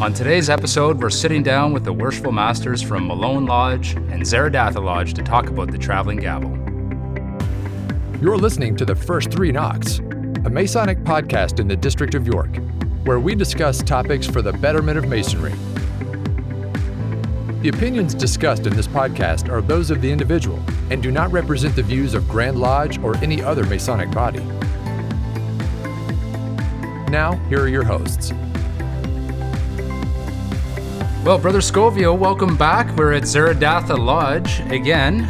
On today's episode, we're sitting down with the worshipful masters from Malone Lodge and Zeredatha Lodge to talk about the traveling gavel. You're listening to the First Three Knocks, a Masonic podcast in the District of York, where we discuss topics for the betterment of Masonry. The opinions discussed in this podcast are those of the individual and do not represent the views of Grand Lodge or any other Masonic body. Now, here are your hosts. Well, Brother Scovio, welcome back. We're at Zeredatha Lodge again,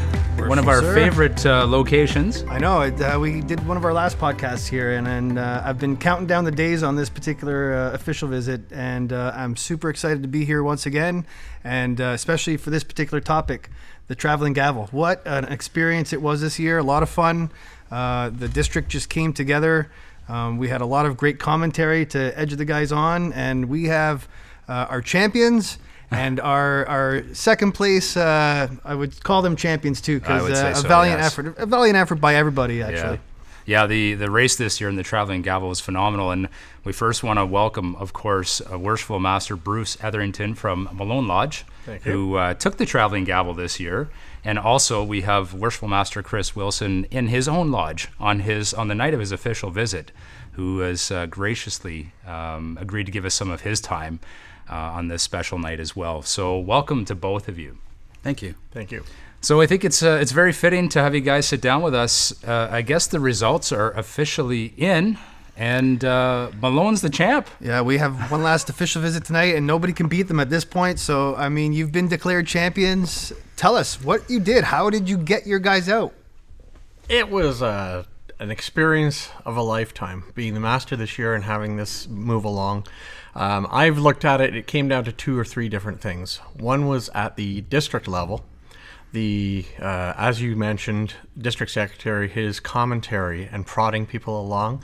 one of our favorite uh, locations. I know. It, uh, we did one of our last podcasts here, and, and uh, I've been counting down the days on this particular uh, official visit, and uh, I'm super excited to be here once again, and uh, especially for this particular topic, the traveling gavel. What an experience it was this year! A lot of fun. Uh, the district just came together. Um, we had a lot of great commentary to edge the guys on, and we have uh, our champions. And our, our second place, uh, I would call them champions too, because uh, a so, valiant yes. effort, a valiant effort by everybody, actually. Yeah. Yeah, the, the race this year in the traveling gavel was phenomenal. And we first want to welcome, of course, uh, Worshipful Master Bruce Etherington from Malone Lodge, who uh, took the traveling gavel this year. And also, we have Worshipful Master Chris Wilson in his own lodge on his on the night of his official visit, who has uh, graciously um, agreed to give us some of his time uh, on this special night as well. So, welcome to both of you. Thank you. Thank you. So I think it's uh, it's very fitting to have you guys sit down with us. Uh, I guess the results are officially in, and uh, Malone's the champ. Yeah, we have one last official visit tonight, and nobody can beat them at this point. So, I mean, you've been declared champions. Tell us what you did. How did you get your guys out? It was uh, an experience of a lifetime being the master this year and having this move along. Um, I've looked at it, it came down to two or three different things. One was at the district level. The, uh, as you mentioned, district secretary, his commentary and prodding people along,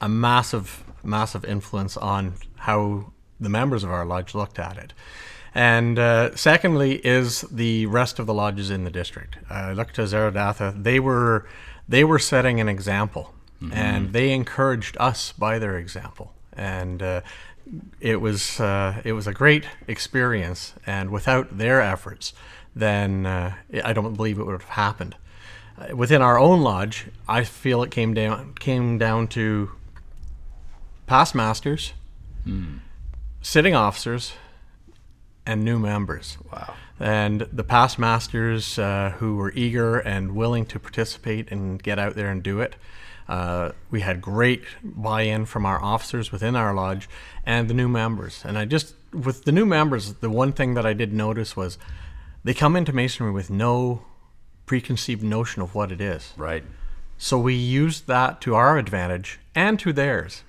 a massive, massive influence on how the members of our lodge looked at it. And uh, secondly, is the rest of the lodges in the district. I looked to Zeredatha; they were they were setting an example, and they encouraged us by their example. And uh, it was uh, it was a great experience. And without their efforts, then uh, I don't believe it would have happened. Uh, within our own lodge, I feel it came down came down to past masters, sitting officers, and new members. Wow. And the past masters uh, who were eager and willing to participate and get out there and do it. Uh, we had great buy-in from our officers within our lodge and the new members. And I just, with the new members, the one thing that I did notice was they come into masonry with no preconceived notion of what it is. Right. So we used that to our advantage and to theirs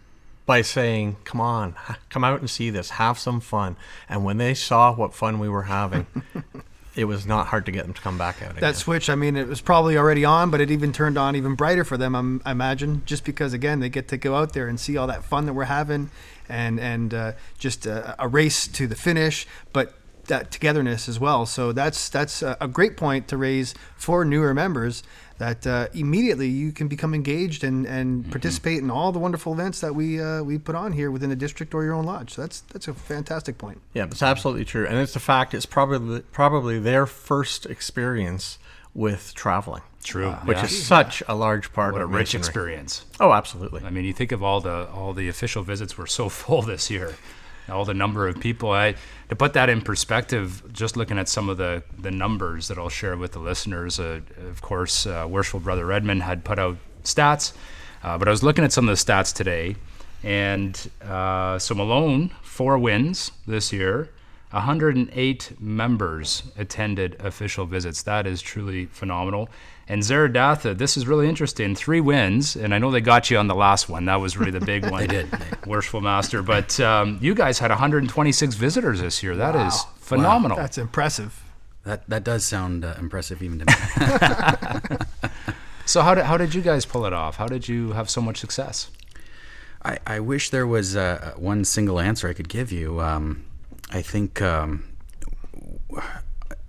by saying, "Come on, come out and see this, have some fun." And when they saw what fun we were having, it was not hard to get them to come back out again. That switch, I mean, it was probably already on, but it even turned on even brighter for them, I'm, I imagine, just because, again, they get to go out there and see all that fun that we're having and, and uh, just a, a race to the finish, but that togetherness as well. So that's that's a, a great point to raise for newer members that uh, immediately you can become engaged and, and participate in all the wonderful events that we uh, we put on here within the district or your own lodge. So that's that's a fantastic point. yeah, that's absolutely true, and it's the fact it's probably probably their first experience with traveling, True. which Yeah. is such a large part of what a rich masonry. experience. Oh, absolutely. I mean, you think of all the all the official visits were so full this year, all the number of people. I to put that in perspective, just looking at some of the the numbers that I'll share with the listeners. Uh, of course, uh, Worshipful Brother Redmond had put out stats, uh, but I was looking at some of the stats today, and uh, so Malone four wins this year. 108 members attended official visits. That is truly phenomenal. And Zeredatha, this is really interesting. Three wins, and I know they got you on the last one. That was really the big one. They did. Worshipful Master. But um, you guys had 126 visitors this year. That is phenomenal. Wow. That's impressive. That that does sound uh, impressive even to me. So how did, how did you guys pull it off? How did you have so much success? I, I wish there was uh, one single answer I could give you. Um, I think um,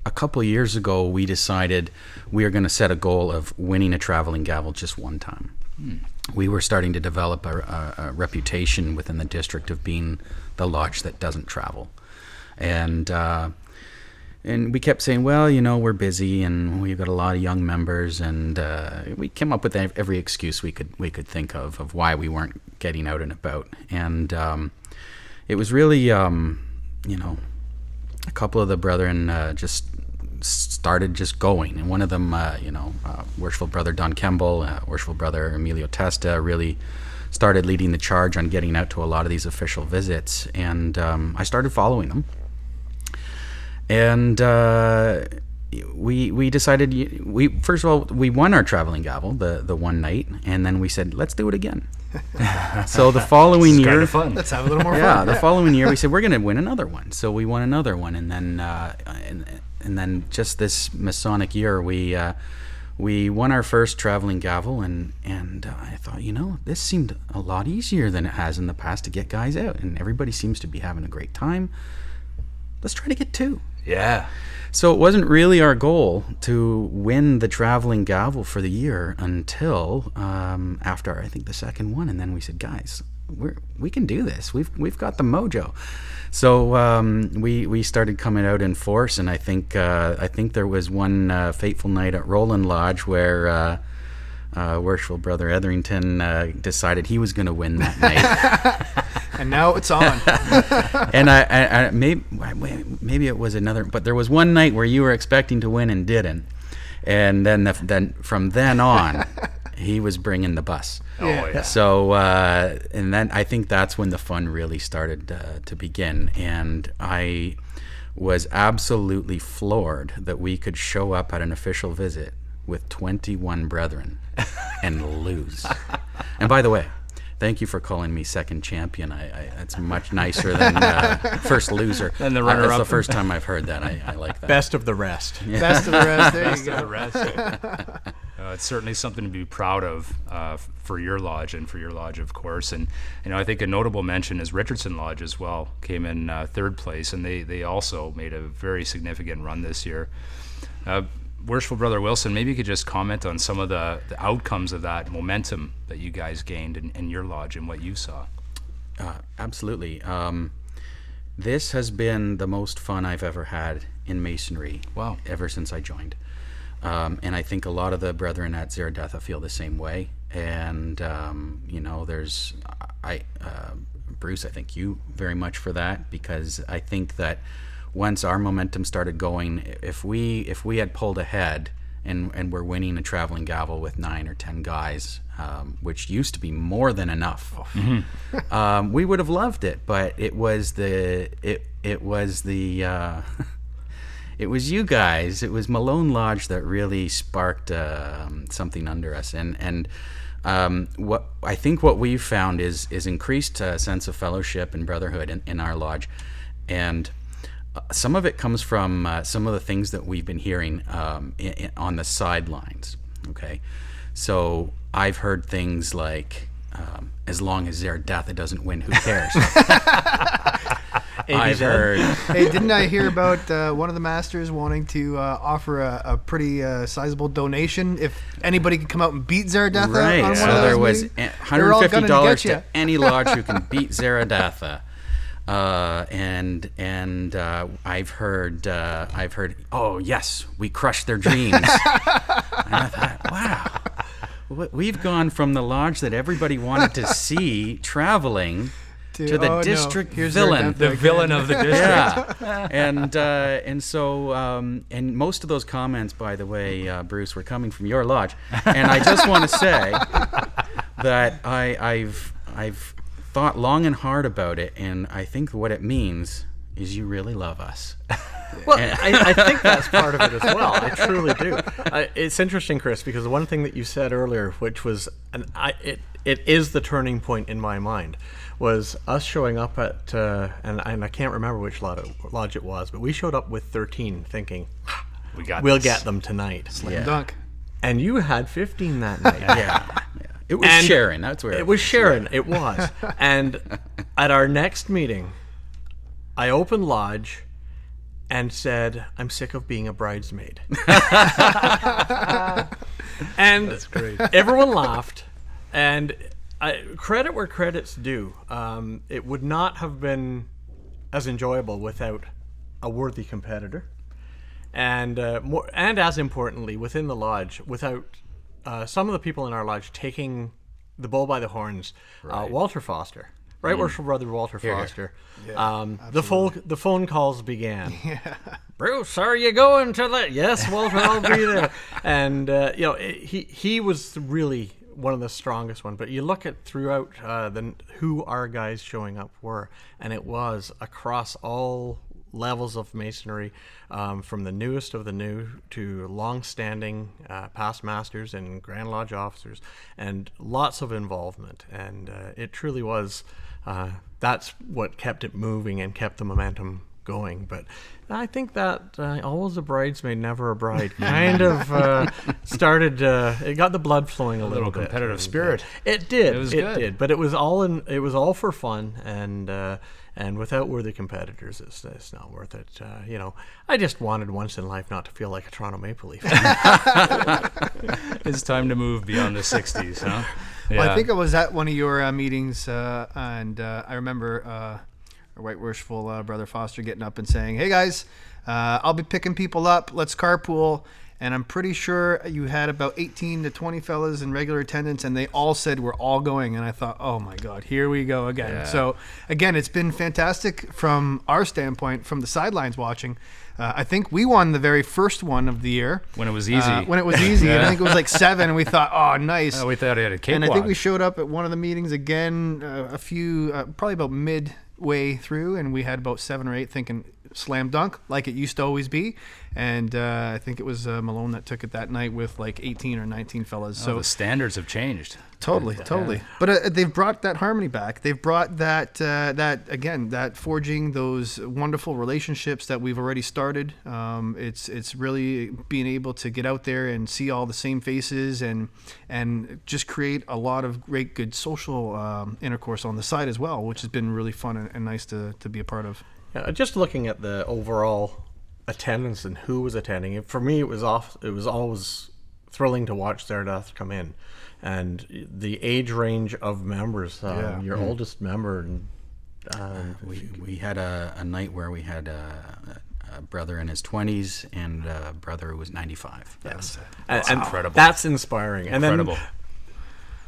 a couple of years ago we decided we are going to set a goal of winning a traveling gavel just one time. We were starting to develop a, a, a reputation within the district of being the lodge that doesn't travel. and uh, and we kept saying, well, you know, we're busy and we've got a lot of young members, and uh, we came up with every excuse we could we could think of of why we weren't getting out and about, and um, it was really, um, you know, a couple of the brethren uh, just started just going, and one of them, uh, you know, uh, worshipful brother Don Kemble, uh, worshipful brother Emilio Testa, really started leading the charge on getting out to a lot of these official visits, and um, I started following them. And uh, we we decided we first of all we won our traveling gavel the the one night, and then we said let's do it again. so the following It's year, fun. Let's have a little more yeah, fun. the following year we said we're going to win another one. So we won another one, and then uh, and, and then just this Masonic year we. Uh, we won our first traveling gavel, and and uh, I thought, you know, this seemed a lot easier than it has in the past to get guys out, and everybody seems to be having a great time. Let's try to get two. Yeah. So it wasn't really our goal to win the traveling gavel for the year until um, after I think the second one, and then we said, guys, we're we can do this. We've we've got the mojo. So um, we we started coming out in force, and I think uh, I think there was one uh, fateful night at Roland Lodge where. Uh, uh, worshipful brother Etherington uh, decided he was going to win that night. And now it's on. and I, I, I maybe maybe it was another, but there was one night where you were expecting to win and didn't, and then the, then from then on, he was bringing the bus. Oh yeah. So uh, and then I think that's when the fun really started uh, to begin, and I was absolutely floored that we could show up at an official visit with 21 brethren and lose. and by the way. Thank you for calling me second champion. I, I it's much nicer than uh, first loser. Than the Uh, That's runner-up. the first time I've heard that. I, I like that. Best of the rest. Best of the rest. There Best you of the go. rest. uh, it's certainly something to be proud of uh, for your lodge and for your lodge, of course. And you know, I think a notable mention is Richardson Lodge as well. Came in uh, third place, and they they also made a very significant run this year. Uh, Worshipful Brother Wilson, maybe you could just comment on some of the, the outcomes of that momentum that you guys gained in, in your lodge and what you saw. Uh, absolutely. Um, this has been the most fun I've ever had in masonry. Wow. Ever since I joined, um, and I think a lot of the brethren at Zeredatha feel the same way. And um, you know, there's I uh, Bruce. I thank you very much for that because I think that once our momentum started going, if we if we had pulled ahead and and we're winning a traveling gavel with nine or ten guys, um, which used to be more than enough, um, we would have loved it. But it was the it it was the uh, it was you guys. It was Malone Lodge that really sparked um, something under us, and and um, what I think what we've found is is increased uh, sense of fellowship and brotherhood in, in our lodge, and uh, some of it comes from uh, some of the things that we've been hearing um, i i on the sidelines. Okay, so I've heard things like. Um, as long as Zeredatha doesn't win, who cares? I've ABZ. heard Hey, didn't I hear about uh, one of the masters wanting to uh, offer a, a pretty uh, sizable donation if anybody could come out and beat Zeredatha Right. on one so of those there was meetings? a- They're all $150 to to any lodge who can beat Zeredatha. Uh, and and uh, I've heard uh, I've heard oh yes we crushed their dreams. and I thought wow we- we've gone from the lodge that everybody wanted to see traveling to, the oh, district here's villain The again. villain of the district. yeah, and uh, and so um, and most of those comments, by the way, uh, Bruce, were coming from your lodge, and I just want to say that I, I've I've thought long and hard about it, and I think what it means is you really love us. Well, I, I think that's part of it as well. I truly do. I, it's interesting, Chris, because the one thing that you said earlier, which was, and I, it, it is the turning point in my mind, was us showing up at, uh, and, and I can't remember which lodge, lodge it was, but we showed up with 13 thinking, We got we'll this. get them tonight. Yeah. Dunk. And you had 15 that night. Yeah, yeah. It was And Sharon. That's where It was Sharon. It was. And at our next meeting, I opened Lodge and said, I'm sick of being a bridesmaid. and That's great. everyone laughed. And I, credit where credit's due. Um, it would not have been as enjoyable without a worthy competitor, and uh, more, and as importantly, within the lodge, without uh, some of the people in our lodge taking the bull by the horns, uh, Walter Foster. Right, worshipful brother Walter Foster. um, the phone the phone calls began. Bruce, are you going to the? Yes, Walter, I'll be there. And uh, you know, it- he he was really one of the strongest one. But you look at throughout uh, the who our guys showing up were, and it was across all levels of masonry, um, from the newest of the new to long-standing uh, past masters and Grand Lodge officers, and lots of involvement. And uh, it truly was. Uh, that's what kept it moving and kept the momentum going. But I think that uh, always a bridesmaid, never a bride kind of uh, started. Uh, it got the blood flowing a, little, little bit. competitive And, uh, spirit. It did. It was it good. did. But it was all in. It was all for fun and. Uh, and without worthy competitors, it's, it's not worth it. Uh, you know, I just wanted once in life not to feel like a Toronto Maple Leaf. It's time to move beyond the 60s, huh? Well, I think I was at one of your uh, meetings, uh, and uh, I remember uh, White Worshipful uh, brother Foster getting up and saying, "Hey guys, uh, I'll be picking people up. Let's carpool." And I'm pretty sure you had about 18 to 20 fellas in regular attendance, and they all said we're all going. And I thought, oh my God, here we go again. Yeah. So again, it's been fantastic from our standpoint, from the sidelines watching. Uh, I think we won the very first one of the year When it was easy. Uh, when it was easy, and I think it was like seven, and we thought, oh, nice. Oh, we thought it had a cakewalk. And I think we showed up at one of the meetings again, uh, a few, uh, probably about midway through, and we had about seven or eight thinking slam dunk, like it used to always be. And uh, I think it was uh, Malone that took it that night with like 18 or 19 fellas. so So the standards have changed. totally, totally. But uh, they've brought that harmony back. They've brought that, uh, that again, that forging those wonderful relationships that we've already started. Um, it's it's really being able to get out there and see all the same faces and and just create a lot of great good social um, intercourse on the side as well, which has been really fun and, and nice to, to be a part of. Yeah, just looking at the overall attendance and who was attending, for me, it was off. It was always thrilling to watch Zaradoth come in, and the age range of members. Um, Yeah. Your oldest member, and uh, We, we had a, a night where we had a, a brother in his 20s and a brother who was 95. yes, and, and incredible. That's inspiring. And Incredible. then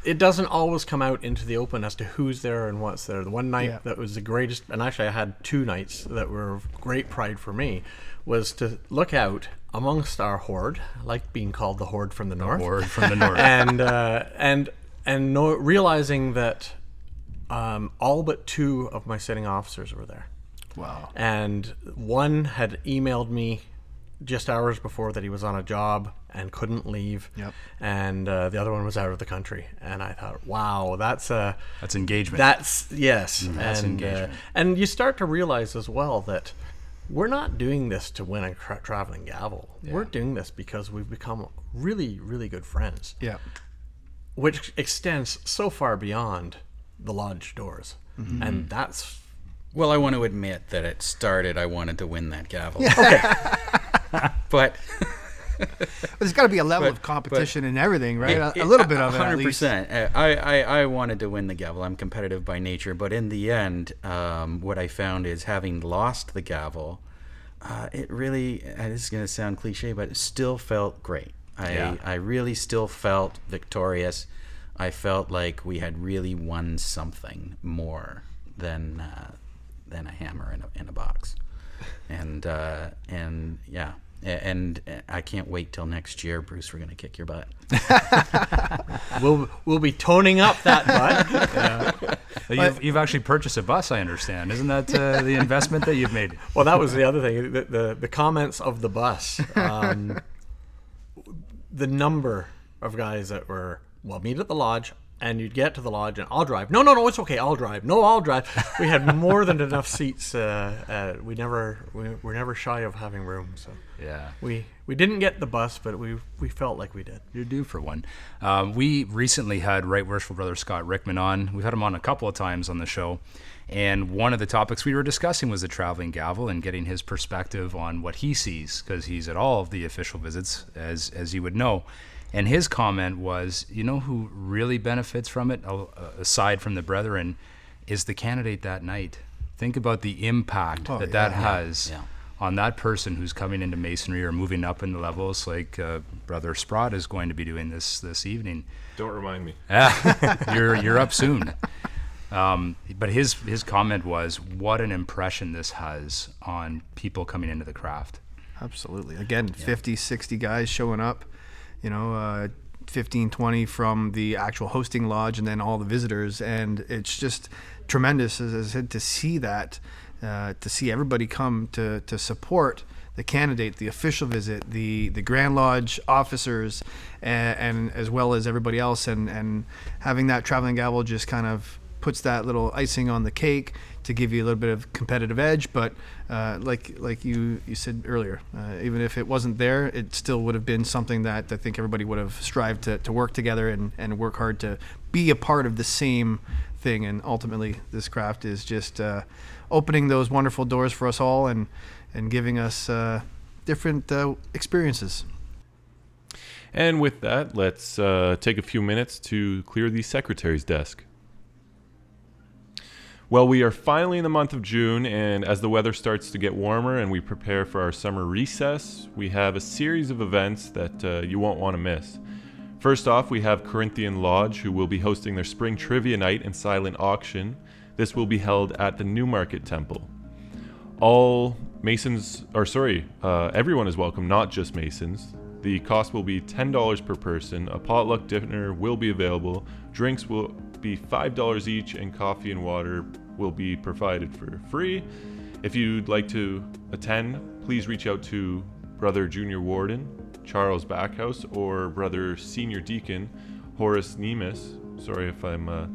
it doesn't always come out into the open as to who's there and what's there. The one night Yeah. that was the greatest, and actually I had two nights that were of great pride for me, was to look out amongst our horde, I like being called the horde from the north, Word from the north. and uh, and and no, realizing that um, all but two of my sitting officers were there Wow. and one had emailed me just hours before that he was on a job and couldn't leave. Yep. And uh, the other one was out of the country. And I thought, wow, that's a That's engagement. that's yes, that's and uh, engagement. and you start to realize as well that we're not doing this to win a tra- traveling gavel. We're doing this because we've become really, really good friends, Yeah. which extends so far beyond the lodge doors, Mm-hmm. and that's Well, I want to admit that it started, I wanted to win that gavel. Okay. But But there's got to be a level But- of competition and everything, right? It- A- a little bit of it, at least. 100%. Uh, I, I, I wanted to win the gavel. I'm competitive by nature. But in the end, um, what I found is having lost the gavel, uh, it really, uh, this is going to sound cliche, but it still felt great. I, Yeah. I really still felt victorious. I felt like we had really won something more than, uh, than a hammer in a, in a box. And, uh, and yeah. A- And uh, I can't wait till next year, Bruce. We're gonna kick your butt. we'll we'll be toning up that butt. you've, you've actually purchased a bus, I understand. Isn't that uh, the investment that you've made? Well, that was the other thing. The the, the comments of the bus, um, the number of guys that were well meet at the lodge. And you'd get to the lodge, and I'll drive. No, no, no, it's okay. I'll drive. No, I'll drive. We had more than enough seats. Uh, uh, we never, we, we're never shy of having room. So Yeah. we we didn't get the bus, but we we felt like we did. You're due for one. Um, we recently had Right Worshipful Brother Scott Rickman on. We've had him on a couple of times on the show. And one of the topics we were discussing was the traveling gavel and getting his perspective on what he sees, because he's at all of the official visits, as, as you would know. And his comment was, you know who really benefits from it, uh, aside from the brethren, is the candidate that night. Think about the impact that that has Yeah. on that person who's coming into masonry or moving up in the levels, like uh, Brother Sprott is going to be doing this this evening. Don't remind me. you're you're up soon. Um, but his his comment was, "What an impression this has on people coming into the craft." Absolutely. Again, 50, 60 guys showing up. You know, uh, 15, 20 from the actual hosting lodge, and then all the visitors, and it's just tremendous, as I said, to see that, uh, to see everybody come to to support the candidate, the official visit, the the Grand Lodge officers, and, and as well as everybody else, and and having that traveling gavel just kind of puts that little icing on the cake to give you a little bit of competitive edge. But uh, like like you you said earlier, uh, even if it wasn't there, it still would have been something that I think everybody would have strived to, to work together and, and work hard to be a part of the same thing. And ultimately, this craft is just uh, opening those wonderful doors for us all and and giving us uh, different uh, experiences. And with that, let's uh, take a few minutes to clear the secretary's desk. Well, we are finally in the month of June, and as the weather starts to get warmer and we prepare for our summer recess, we have a series of events that uh, you won't want to miss. First off, we have Corinthian Lodge, who will be hosting their spring trivia night and silent auction. This will be held at the Newmarket Temple. All Masons, or sorry, uh, everyone is welcome, not just Masons. The cost will be $10 per person. A potluck dinner will be available. Drinks will be $5 each, and coffee and water will be provided for free. If you'd like to attend, please reach out to Brother Junior Warden, Charles Backhouse, or Brother Senior Deacon, Horace Nemus. Sorry if I'm uh,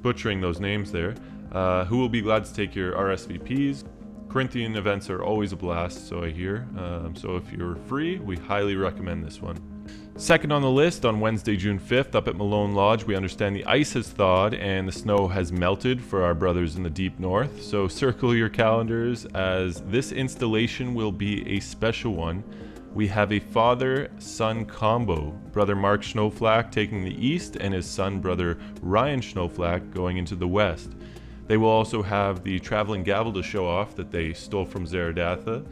butchering those names there. Uh, who will be glad to take your RSVPs. Corinthian events are always a blast, so I hear. Um, so if you're free, we highly recommend this one. Second on the list, on Wednesday, June 5th, up at Malone Lodge, we understand the ice has thawed and the snow has melted for our brothers in the deep north. So circle your calendars as this installation will be a special one. We have a father son combo, brother Mark Schnoflack taking the east and his son, brother Ryan Schnoflack, going into the west. They will also have the traveling gavel to show off that they stole from Zeredatha.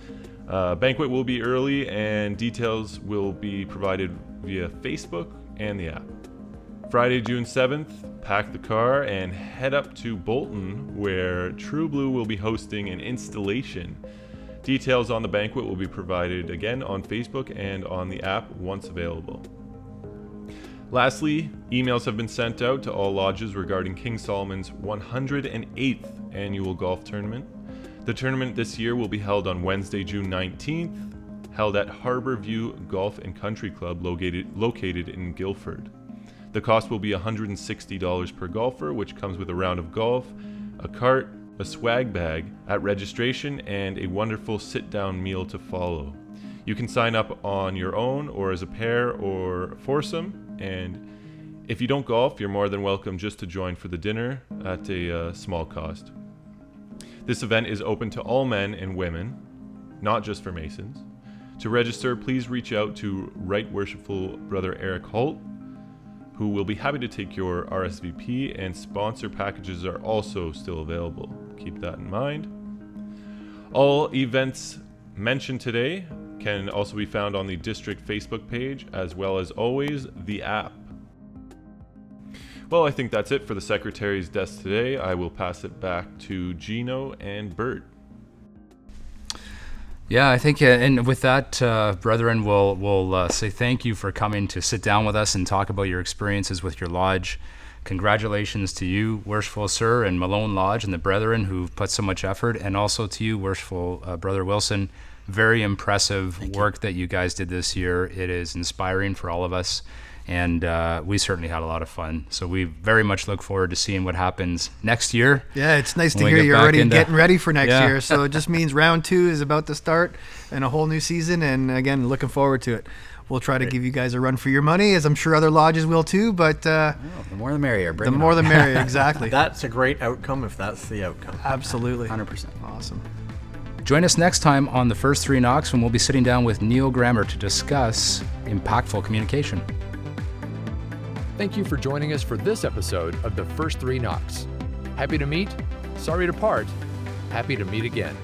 Uh, banquet will be early and details will be provided via Facebook and the app. Friday, June 7th, pack the car and head up to Bolton, where True Blue will be hosting an installation. Details on the banquet will be provided again on Facebook and on the app once available. Lastly, emails have been sent out to all lodges regarding King Solomon's 108th annual golf tournament. The tournament this year will be held on Wednesday, June 19th, held at Harbor View Golf and Country Club located, located in Gilford. The cost will be $160 per golfer, which comes with a round of golf, a cart, a swag bag at registration, and a wonderful sit down meal to follow. You can sign up on your own or as a pair or foursome, and if you don't golf, you're more than welcome just to join for the dinner at a uh, small cost. This event is open to all men and women, not just for Masons. To register, please reach out to Right Worshipful Brother Eric Holt, who will be happy to take your RSVP, and sponsor packages are also still available. Keep that in mind. All events mentioned today can also be found on the district Facebook page, as well as always the app. Well, I think that's it for the secretary's desk today. I will pass it back to Gino and Bert. Yeah, I think, uh, and with that, uh, brethren, we'll we'll uh, say thank you for coming to sit down with us and talk about your experiences with your lodge. Congratulations to you, worshipful sir, and Malone Lodge, and the brethren who've put so much effort, and also to you, worshipful uh, brother Wilson. Very impressive Thank work that you guys did this year. It is inspiring for all of us, and uh, we certainly had a lot of fun. So we very much look forward to seeing what happens next year. Yeah, it's nice to hear you're already into- getting ready for next Yeah. year. So it just means round two is about to start and a whole new season. And again, looking forward to it. We'll try to give you guys a run for your money, as I'm sure other lodges will too. But uh, Oh, the more the merrier. Bring the more on. the merrier. Exactly. That's a great outcome if that's the outcome. Absolutely. 100%. Awesome. Join us next time on the first three knocks when we'll be sitting down with Neil Grammer to discuss impactful communication. Thank you for joining us for this episode of the First Three Knocks. Happy to meet, sorry to part, happy to meet again.